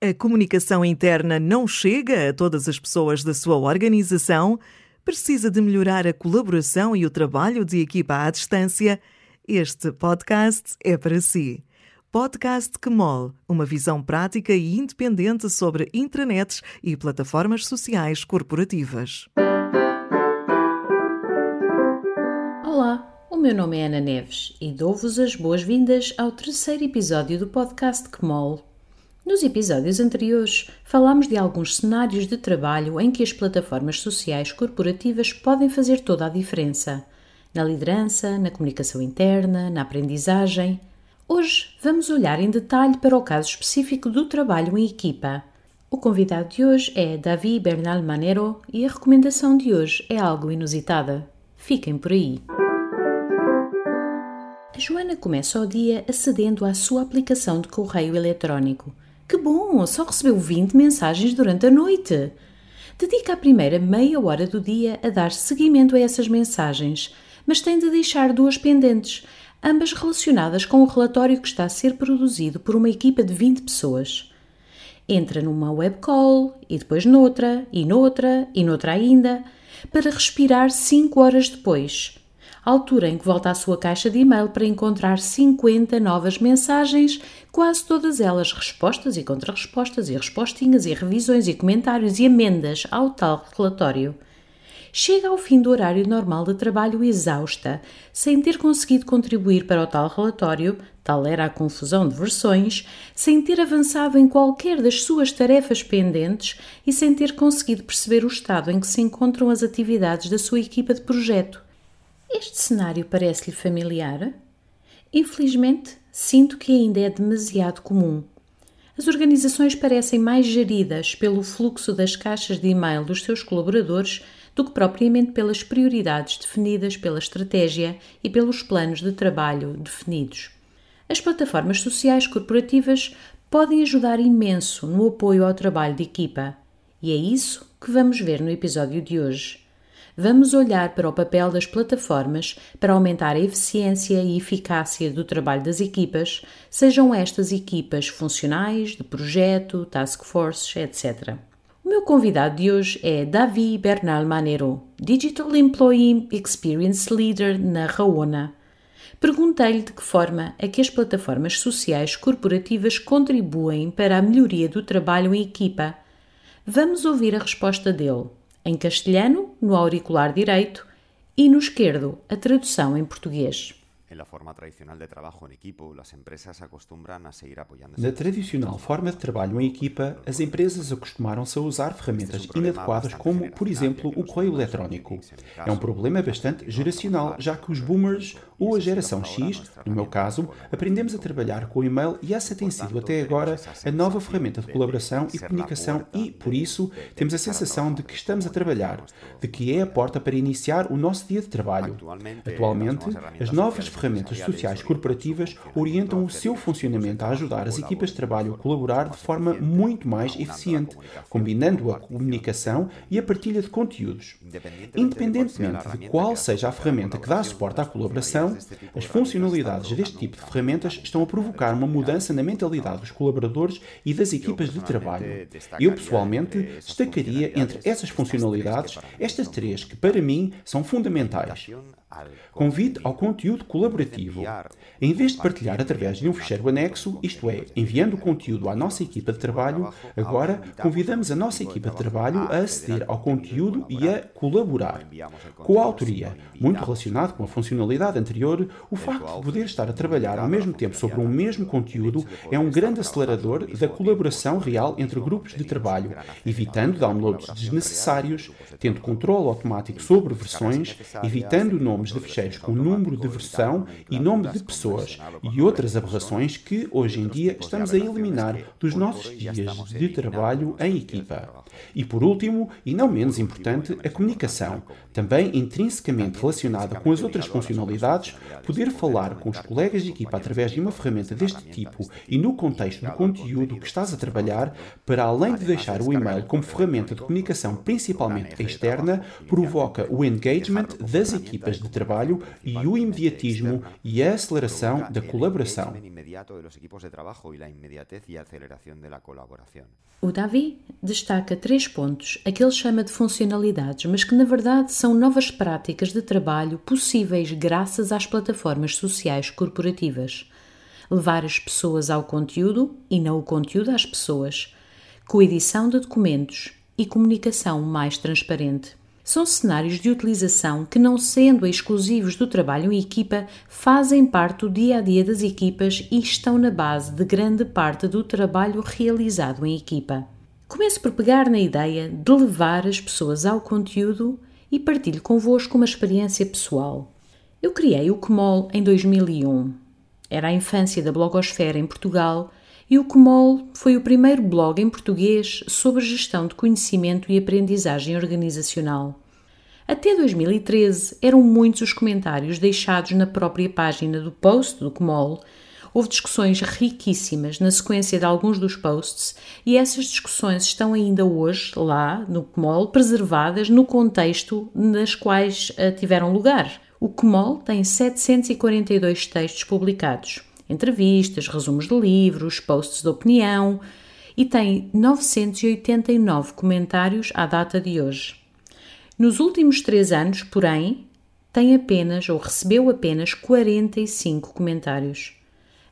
A comunicação interna não chega a todas as pessoas da sua organização? Precisa de melhorar a colaboração e o trabalho de equipa à distância? Este podcast é para si. Podcast Quemol, uma visão prática e independente sobre intranets e plataformas sociais corporativas. Olá, o meu nome é Ana Neves e dou-vos as boas-vindas ao terceiro episódio do podcast Quemol. Nos episódios anteriores, falámos de alguns cenários de trabalho em que as plataformas sociais corporativas podem fazer toda a diferença. Na liderança, na comunicação interna, na aprendizagem. Hoje vamos olhar em detalhe para o caso específico do trabalho em equipa. O convidado de hoje é Davi Bernal Manero e a recomendação de hoje é algo inusitada. Fiquem por aí. A Joana começa o dia acedendo à sua aplicação de correio eletrónico – que bom, só recebeu 20 mensagens durante a noite. Dedica a primeira meia hora do dia a dar seguimento a essas mensagens, mas tem de deixar duas pendentes, ambas relacionadas com o relatório que está a ser produzido por uma equipa de 20 pessoas. Entra numa web call e depois noutra, e noutra, e noutra ainda, para respirar 5 horas depois altura em que volta à sua caixa de e-mail para encontrar 50 novas mensagens, quase todas elas respostas e contrarrespostas e respostinhas e revisões e comentários e emendas ao tal relatório. Chega ao fim do horário normal de trabalho exausta, sem ter conseguido contribuir para o tal relatório, tal era a confusão de versões, sem ter avançado em qualquer das suas tarefas pendentes e sem ter conseguido perceber o estado em que se encontram as atividades da sua equipa de projeto. Este cenário parece-lhe familiar? Infelizmente, sinto que ainda é demasiado comum. As organizações parecem mais geridas pelo fluxo das caixas de e-mail dos seus colaboradores do que propriamente pelas prioridades definidas pela estratégia e pelos planos de trabalho definidos. As plataformas sociais corporativas podem ajudar imenso no apoio ao trabalho de equipa, e é isso que vamos ver no episódio de hoje vamos olhar para o papel das plataformas para aumentar a eficiência e eficácia do trabalho das equipas, sejam estas equipas funcionais, de projeto, task forces, etc. O meu convidado de hoje é Davi Bernal Manero, Digital Employee Experience Leader na Raona. Perguntei-lhe de que forma é que as plataformas sociais corporativas contribuem para a melhoria do trabalho em equipa. Vamos ouvir a resposta dele em castelhano, no auricular direito, e no esquerdo, a tradução em português. Na tradicional forma de trabalho em equipa, as empresas acostumaram-se a usar ferramentas inadequadas como, por exemplo, o correio eletrónico. É um problema bastante geracional, já que os boomers ou a geração X, no meu caso, aprendemos a trabalhar com o e-mail e essa tem sido até agora a nova ferramenta de colaboração e comunicação e, por isso, temos a sensação de que estamos a trabalhar, de que é a porta para iniciar o nosso dia de trabalho. Atualmente, as novas ferramentas sociais corporativas orientam o seu funcionamento a ajudar as equipas de trabalho a colaborar de forma muito mais eficiente, combinando a comunicação e a partilha de conteúdos. Independentemente de qual seja a ferramenta que dá suporte à colaboração, as funcionalidades deste tipo de ferramentas estão a provocar uma mudança na mentalidade dos colaboradores e das equipas de trabalho. Eu, pessoalmente, destacaria entre essas funcionalidades estas três que, para mim, são fundamentais. Convite ao conteúdo colaborativo. Em vez de partilhar através de um ficheiro anexo, isto é, enviando o conteúdo à nossa equipa de trabalho, agora convidamos a nossa equipa de trabalho a aceder ao conteúdo e a colaborar. Com a autoria, muito relacionado com a funcionalidade anterior, o facto de poder estar a trabalhar ao mesmo tempo sobre um mesmo conteúdo é um grande acelerador da colaboração real entre grupos de trabalho, evitando downloads desnecessários, tendo controle automático sobre versões, evitando nomes nomes de fecheiros com número de versão e nome de pessoas e outras aberrações que hoje em dia estamos a eliminar dos nossos dias de trabalho em equipa. E por último, e não menos importante, a comunicação, também intrinsecamente relacionada com as outras funcionalidades. Poder falar com os colegas de equipa através de uma ferramenta deste tipo e no contexto do conteúdo que estás a trabalhar, para além de deixar o e-mail como ferramenta de comunicação principalmente externa, provoca o engagement das equipas de trabalho e o imediatismo e a aceleração da colaboração. O Davi destaca três pontos a que ele chama de funcionalidades, mas que na verdade são novas práticas de trabalho possíveis graças às plataformas sociais corporativas. Levar as pessoas ao conteúdo e não o conteúdo às pessoas, coedição de documentos e comunicação mais transparente são cenários de utilização que, não sendo exclusivos do trabalho em equipa, fazem parte do dia a dia das equipas e estão na base de grande parte do trabalho realizado em equipa. Começo por pegar na ideia de levar as pessoas ao conteúdo e partilho convosco uma experiência pessoal. Eu criei o Comol em 2001. Era a infância da blogosfera em Portugal e o Comol foi o primeiro blog em português sobre gestão de conhecimento e aprendizagem organizacional. Até 2013 eram muitos os comentários deixados na própria página do post do Comol. Houve discussões riquíssimas na sequência de alguns dos posts e essas discussões estão ainda hoje lá no Comol, preservadas no contexto nas quais uh, tiveram lugar. O Comol tem 742 textos publicados entrevistas, resumos de livros, posts de opinião e tem 989 comentários à data de hoje. Nos últimos três anos, porém, tem apenas ou recebeu apenas 45 comentários.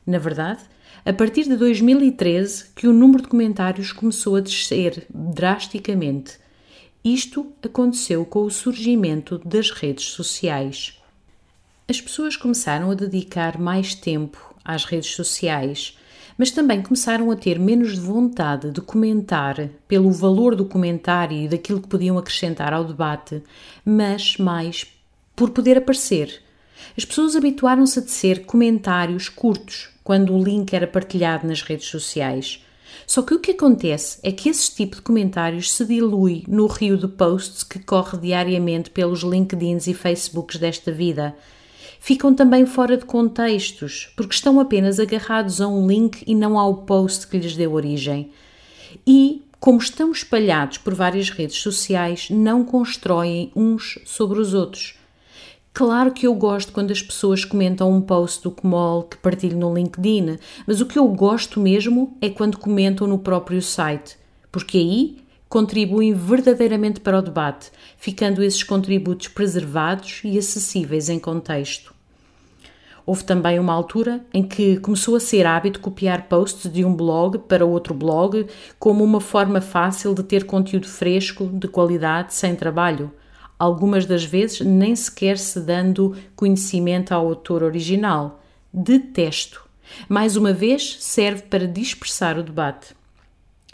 Na verdade, a partir de 2013 que o número de comentários começou a descer drasticamente. Isto aconteceu com o surgimento das redes sociais. As pessoas começaram a dedicar mais tempo às redes sociais, mas também começaram a ter menos vontade de comentar pelo valor do comentário e daquilo que podiam acrescentar ao debate, mas mais por poder aparecer. As pessoas habituaram-se a tecer comentários curtos quando o link era partilhado nas redes sociais. Só que o que acontece é que esse tipo de comentários se dilui no rio de posts que corre diariamente pelos LinkedIns e Facebooks desta vida ficam também fora de contextos, porque estão apenas agarrados a um link e não ao post que lhes deu origem. E, como estão espalhados por várias redes sociais, não constroem uns sobre os outros. Claro que eu gosto quando as pessoas comentam um post do Comol que partilho no LinkedIn, mas o que eu gosto mesmo é quando comentam no próprio site, porque aí contribuem verdadeiramente para o debate, ficando esses contributos preservados e acessíveis em contexto. Houve também uma altura em que começou a ser hábito copiar posts de um blog para outro blog como uma forma fácil de ter conteúdo fresco, de qualidade, sem trabalho. Algumas das vezes nem sequer se dando conhecimento ao autor original. Detesto. Mais uma vez, serve para dispersar o debate.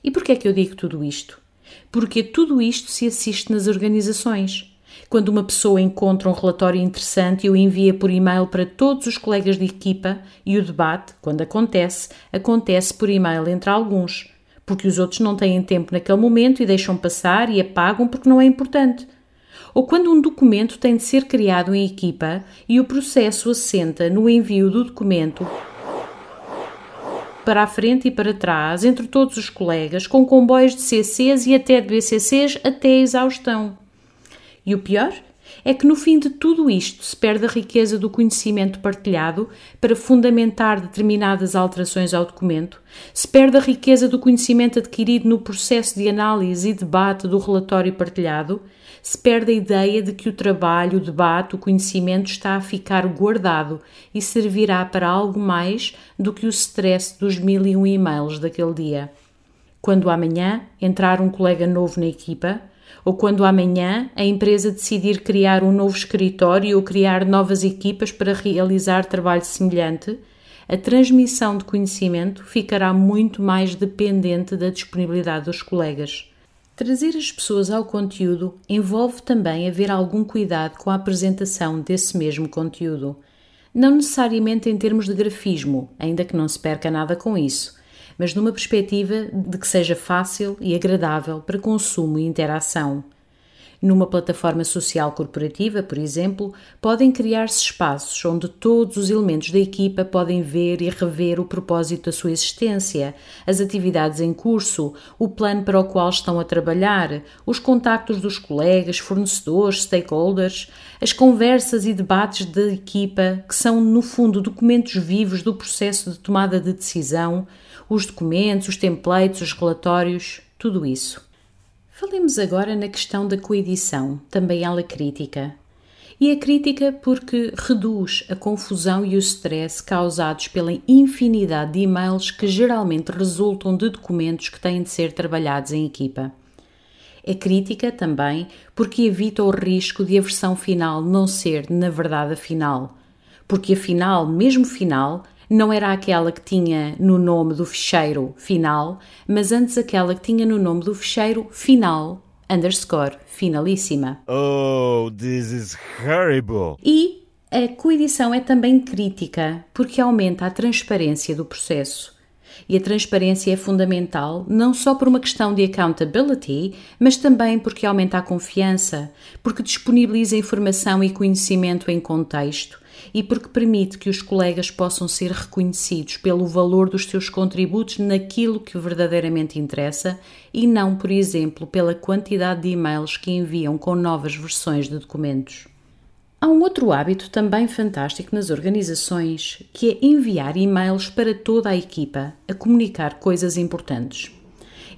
E por que é que eu digo tudo isto? porque tudo isto se assiste nas organizações. Quando uma pessoa encontra um relatório interessante e o envia por e-mail para todos os colegas de equipa, e o debate, quando acontece, acontece por e-mail entre alguns, porque os outros não têm tempo naquele momento e deixam passar e apagam porque não é importante. Ou quando um documento tem de ser criado em equipa e o processo assenta no envio do documento para a frente e para trás, entre todos os colegas, com comboios de CCs e até de BCCs até a exaustão. E o pior é que no fim de tudo isto se perde a riqueza do conhecimento partilhado para fundamentar determinadas alterações ao documento, se perde a riqueza do conhecimento adquirido no processo de análise e debate do relatório partilhado, se perde a ideia de que o trabalho, o debate, o conhecimento está a ficar guardado e servirá para algo mais do que o stress dos mil e um e-mails daquele dia. Quando amanhã entrar um colega novo na equipa, ou quando amanhã a empresa decidir criar um novo escritório ou criar novas equipas para realizar trabalho semelhante, a transmissão de conhecimento ficará muito mais dependente da disponibilidade dos colegas. Trazer as pessoas ao conteúdo envolve também haver algum cuidado com a apresentação desse mesmo conteúdo. Não necessariamente em termos de grafismo, ainda que não se perca nada com isso, mas numa perspectiva de que seja fácil e agradável para consumo e interação. Numa plataforma social corporativa, por exemplo, podem criar-se espaços onde todos os elementos da equipa podem ver e rever o propósito da sua existência, as atividades em curso, o plano para o qual estão a trabalhar, os contactos dos colegas, fornecedores, stakeholders, as conversas e debates da equipa, que são, no fundo, documentos vivos do processo de tomada de decisão, os documentos, os templates, os relatórios, tudo isso. Falemos agora na questão da coedição, também ela crítica. E é crítica porque reduz a confusão e o stress causados pela infinidade de e-mails que geralmente resultam de documentos que têm de ser trabalhados em equipa. É crítica também porque evita o risco de a versão final não ser, na verdade, a final. Porque a final, mesmo final, não era aquela que tinha no nome do ficheiro final, mas antes aquela que tinha no nome do ficheiro final, underscore, finalíssima. Oh, this is horrible! E a coedição é também crítica, porque aumenta a transparência do processo. E a transparência é fundamental não só por uma questão de accountability, mas também porque aumenta a confiança, porque disponibiliza informação e conhecimento em contexto e porque permite que os colegas possam ser reconhecidos pelo valor dos seus contributos naquilo que verdadeiramente interessa e não, por exemplo, pela quantidade de e-mails que enviam com novas versões de documentos. Há um outro hábito também fantástico nas organizações, que é enviar e-mails para toda a equipa a comunicar coisas importantes.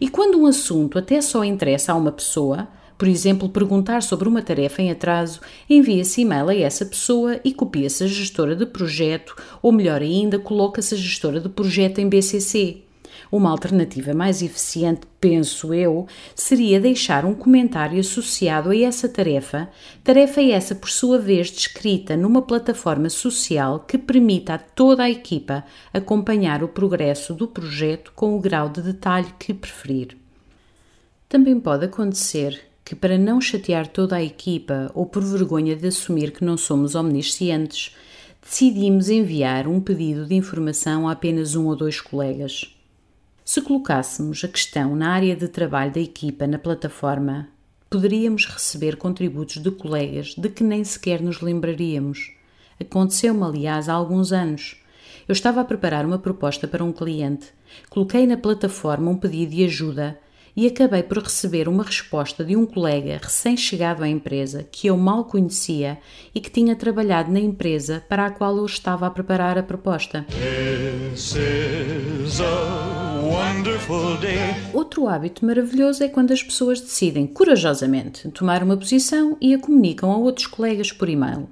E quando um assunto até só interessa a uma pessoa, por exemplo, perguntar sobre uma tarefa em atraso, envia-se e-mail a essa pessoa e copia-se a gestora de projeto, ou melhor ainda, coloca-se a gestora de projeto em BCC. Uma alternativa mais eficiente, penso eu, seria deixar um comentário associado a essa tarefa, tarefa essa por sua vez descrita numa plataforma social que permita a toda a equipa acompanhar o progresso do projeto com o grau de detalhe que preferir. Também pode acontecer que, para não chatear toda a equipa ou por vergonha de assumir que não somos omniscientes, decidimos enviar um pedido de informação a apenas um ou dois colegas. Se colocássemos a questão na área de trabalho da equipa na plataforma, poderíamos receber contributos de colegas de que nem sequer nos lembraríamos. Aconteceu-me, aliás, há alguns anos. Eu estava a preparar uma proposta para um cliente. Coloquei na plataforma um pedido de ajuda e acabei por receber uma resposta de um colega recém-chegado à empresa que eu mal conhecia e que tinha trabalhado na empresa para a qual eu estava a preparar a proposta. Outro hábito maravilhoso é quando as pessoas decidem corajosamente tomar uma posição e a comunicam a outros colegas por e-mail.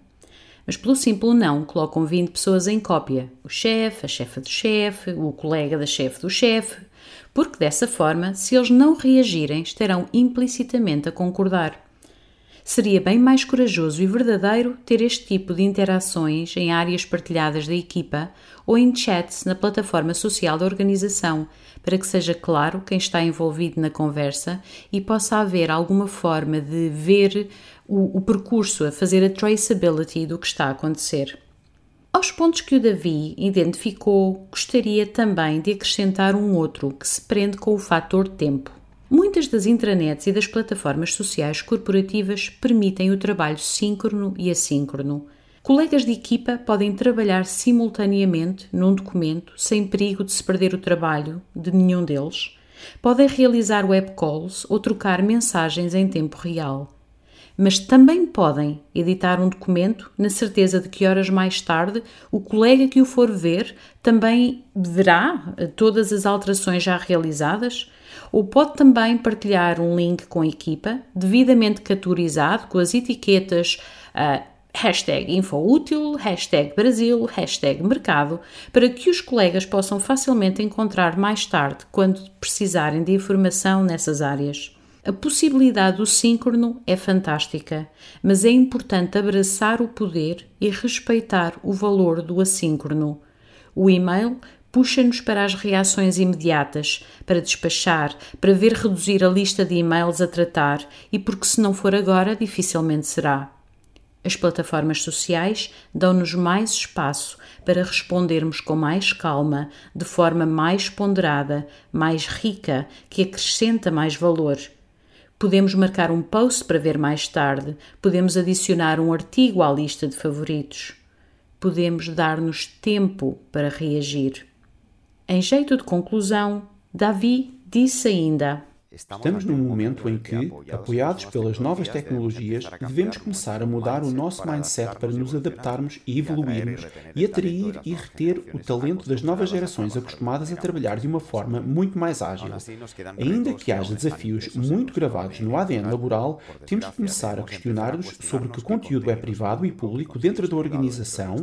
Mas pelo simples não, colocam 20 pessoas em cópia: o chefe, a chefa do chefe, o colega da chefe do chefe, porque dessa forma, se eles não reagirem, estarão implicitamente a concordar. Seria bem mais corajoso e verdadeiro ter este tipo de interações em áreas partilhadas da equipa ou em chats na plataforma social da organização, para que seja claro quem está envolvido na conversa e possa haver alguma forma de ver o, o percurso, a fazer a traceability do que está a acontecer. Aos pontos que o Davi identificou, gostaria também de acrescentar um outro que se prende com o fator tempo. Muitas das intranets e das plataformas sociais corporativas permitem o trabalho síncrono e assíncrono. Colegas de equipa podem trabalhar simultaneamente num documento sem perigo de se perder o trabalho de nenhum deles. Podem realizar web calls ou trocar mensagens em tempo real mas também podem editar um documento na certeza de que horas mais tarde o colega que o for ver também verá eh, todas as alterações já realizadas, ou pode também partilhar um link com a equipa, devidamente categorizado com as etiquetas uh, hashtag infoútil, hashtag Brasil, hashtag mercado, para que os colegas possam facilmente encontrar mais tarde quando precisarem de informação nessas áreas. A possibilidade do síncrono é fantástica, mas é importante abraçar o poder e respeitar o valor do assíncrono. O e-mail puxa-nos para as reações imediatas, para despachar, para ver reduzir a lista de e-mails a tratar e porque, se não for agora, dificilmente será. As plataformas sociais dão-nos mais espaço para respondermos com mais calma, de forma mais ponderada, mais rica, que acrescenta mais valor Podemos marcar um post para ver mais tarde, podemos adicionar um artigo à lista de favoritos. Podemos dar-nos tempo para reagir. Em jeito de conclusão, Davi disse ainda: Estamos num momento em que, apoiados pelas novas tecnologias, devemos começar a mudar o nosso mindset para nos adaptarmos e evoluirmos e atrair e reter o talento das novas gerações acostumadas a trabalhar de uma forma muito mais ágil. Ainda que haja desafios muito gravados no ADN laboral, temos de começar a questionar-nos sobre que conteúdo é privado e público dentro da organização,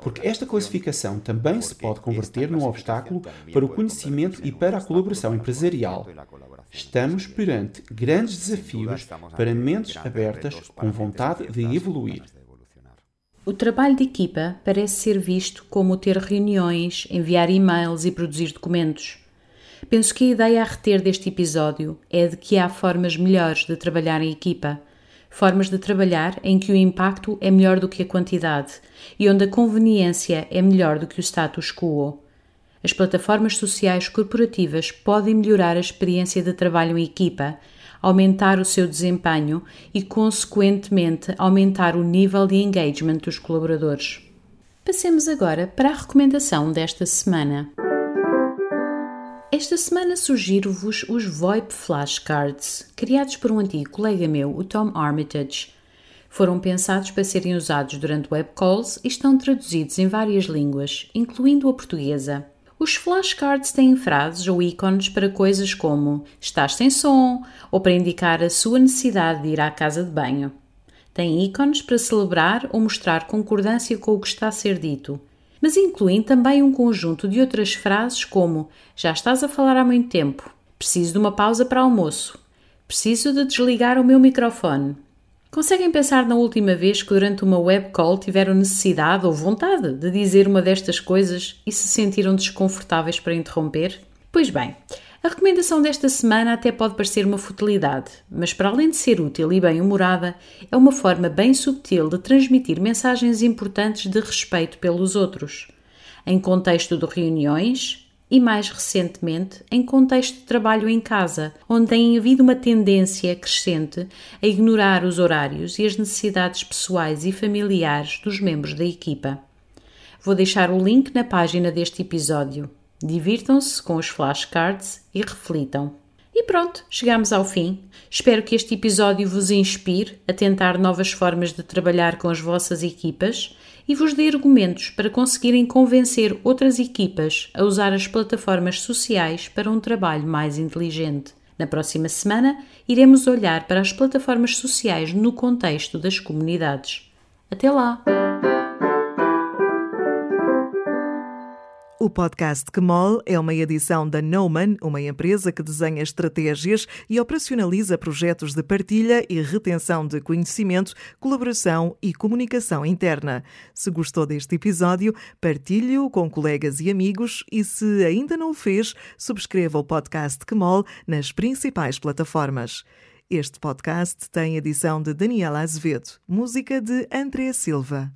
porque esta classificação também se pode converter num obstáculo para o conhecimento e para a colaboração empresarial. Estamos perante grandes desafios para mentes abertas com vontade de evoluir. O trabalho de equipa parece ser visto como ter reuniões, enviar e-mails e produzir documentos. Penso que a ideia a reter deste episódio é de que há formas melhores de trabalhar em equipa. Formas de trabalhar em que o impacto é melhor do que a quantidade e onde a conveniência é melhor do que o status quo. As plataformas sociais corporativas podem melhorar a experiência de trabalho em equipa, aumentar o seu desempenho e, consequentemente, aumentar o nível de engagement dos colaboradores. Passemos agora para a recomendação desta semana. Esta semana sugiro-vos os VoIP Flashcards, criados por um antigo colega meu, o Tom Armitage. Foram pensados para serem usados durante web calls e estão traduzidos em várias línguas, incluindo a portuguesa. Os flashcards têm frases ou ícones para coisas como estás sem som ou para indicar a sua necessidade de ir à casa de banho. Têm ícones para celebrar ou mostrar concordância com o que está a ser dito, mas incluem também um conjunto de outras frases como já estás a falar há muito tempo, preciso de uma pausa para almoço, preciso de desligar o meu microfone, Conseguem pensar na última vez que durante uma web call tiveram necessidade ou vontade de dizer uma destas coisas e se sentiram desconfortáveis para interromper? Pois bem, a recomendação desta semana até pode parecer uma futilidade, mas para além de ser útil e bem-humorada, é uma forma bem subtil de transmitir mensagens importantes de respeito pelos outros. Em contexto de reuniões, e, mais recentemente, em contexto de trabalho em casa, onde tem havido uma tendência crescente a ignorar os horários e as necessidades pessoais e familiares dos membros da equipa. Vou deixar o link na página deste episódio. Divirtam-se com os flashcards e reflitam. E pronto, chegamos ao fim. Espero que este episódio vos inspire a tentar novas formas de trabalhar com as vossas equipas e vos dê argumentos para conseguirem convencer outras equipas a usar as plataformas sociais para um trabalho mais inteligente. Na próxima semana, iremos olhar para as plataformas sociais no contexto das comunidades. Até lá! O podcast Kemol é uma edição da Noman, uma empresa que desenha estratégias e operacionaliza projetos de partilha e retenção de conhecimento, colaboração e comunicação interna. Se gostou deste episódio, partilhe-o com colegas e amigos e, se ainda não o fez, subscreva o podcast Kemol nas principais plataformas. Este podcast tem edição de Daniela Azevedo, música de André Silva.